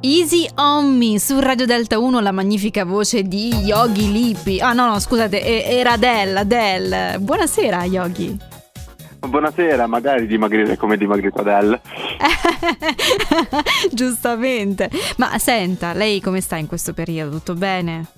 Easy on me su Radio Delta 1 la magnifica voce di Yogi Lippi. Ah no, no, scusate, era Adele, Adele. Buonasera Yogi. Buonasera, magari dimagrire come dimagrito Adele. Giustamente. Ma senta, lei come sta in questo periodo? Tutto bene?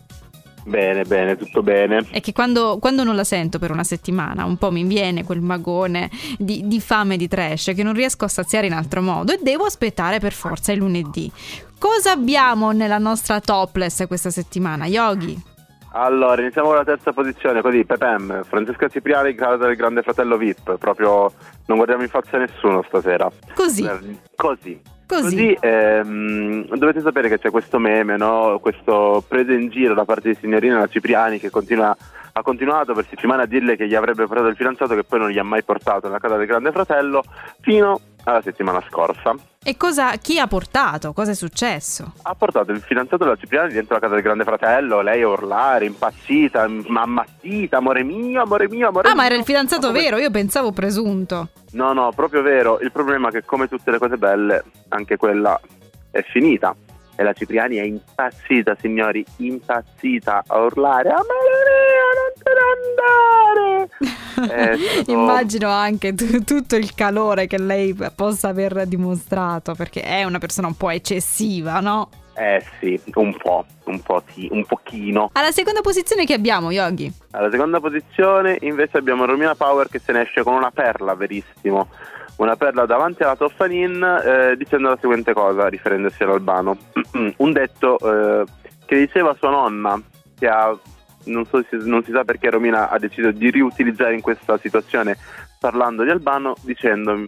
Bene, bene, tutto bene. È che quando, quando, non la sento per una settimana, un po' mi viene quel magone di, di fame di trash che non riesco a saziare in altro modo e devo aspettare per forza il lunedì. Cosa abbiamo nella nostra topless questa settimana, Yogi? Allora, iniziamo con la terza posizione, così, Pepem, Francesca Cipriani, casa del grande fratello VIP, proprio non guardiamo in faccia a nessuno stasera. Così. Così. Così, Così ehm, dovete sapere che c'è questo meme, no? questo preso in giro da parte di signorina Cipriani che continua, ha continuato per settimane a dirle che gli avrebbe portato il fidanzato che poi non gli ha mai portato nella casa del grande fratello fino alla settimana scorsa. E cosa, chi ha portato? Cosa è successo? Ha portato il fidanzato della Cipriani dentro la casa del grande fratello, lei a urlare, impazzita, ammattita, amore mio, amore mio, amore ah, mio. Ah, ma era il fidanzato amore... vero? Io pensavo presunto. No, no, proprio vero. Il problema è che come tutte le cose belle, anche quella è finita. E la Cipriani è impazzita, signori, impazzita a urlare. Amore Stato... Immagino anche t- tutto il calore che lei possa aver dimostrato, perché è una persona un po' eccessiva, no? Eh sì, un po', un po' sì, un pochino. Alla seconda posizione che abbiamo, Yogi? Alla seconda posizione invece abbiamo Romina Power che se ne esce con una perla, verissimo. Una perla davanti alla Toffanin eh, dicendo la seguente cosa, riferendosi all'Albano. un detto eh, che diceva sua nonna, che ha non, so se, non si sa perché Romina ha deciso di riutilizzare in questa situazione parlando di Albano dicendo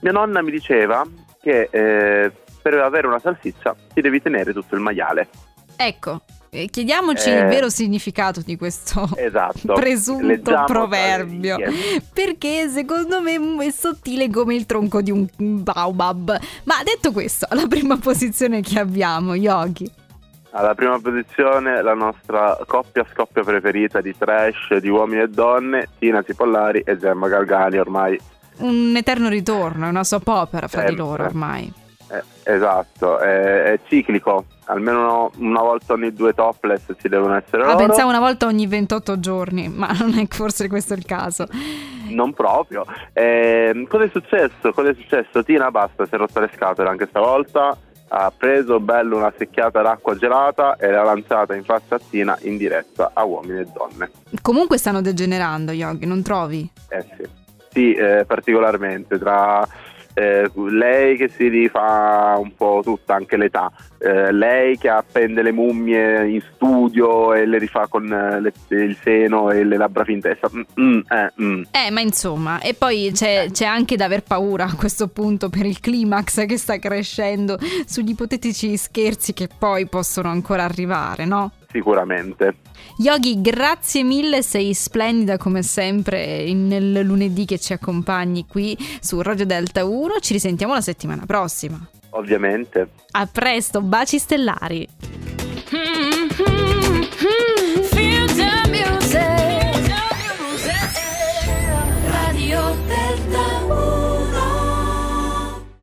mia nonna mi diceva che eh, per avere una salsiccia ti devi tenere tutto il maiale. Ecco, eh, chiediamoci eh, il vero significato di questo esatto, presunto proverbio. Perché secondo me è sottile come il tronco di un baobab. Ma detto questo, la prima posizione che abbiamo, Yogi. Alla prima posizione la nostra coppia scoppia preferita di trash di uomini e donne, Tina Cipollari e Gemma Galgani ormai. Un eterno ritorno, è una soap opera fra Sempre. di loro ormai. Eh, esatto, è, è, ciclico, almeno una volta ogni due topless ci devono essere ah, loro. pensavo una volta ogni 28 giorni, ma non è forse questo il caso. Non proprio. Eh, cosa è successo? Cosa è successo? Tina basta, si è rotta le scatole anche stavolta ha preso bello una secchiata d'acqua gelata e l'ha lanciata in faccia a Tina in diretta a uomini e donne. Comunque stanno degenerando, Yogi, non trovi? Eh sì, sì eh, particolarmente tra eh, lei che si rifà un po' tutta, anche l'età, eh, lei che appende le mummie in studio e le rifà con eh, le, il seno e le labbra finte. Mm, mm, eh, mm. eh, ma insomma, e poi c'è, c'è, anche da aver paura a questo punto per il climax che sta crescendo sugli ipotetici scherzi che poi possono ancora arrivare, no? Sicuramente. Yogi, grazie mille, sei splendida come sempre nel lunedì che ci accompagni qui su Radio Delta 1. Ci risentiamo la settimana prossima. Ovviamente. A presto, baci stellari.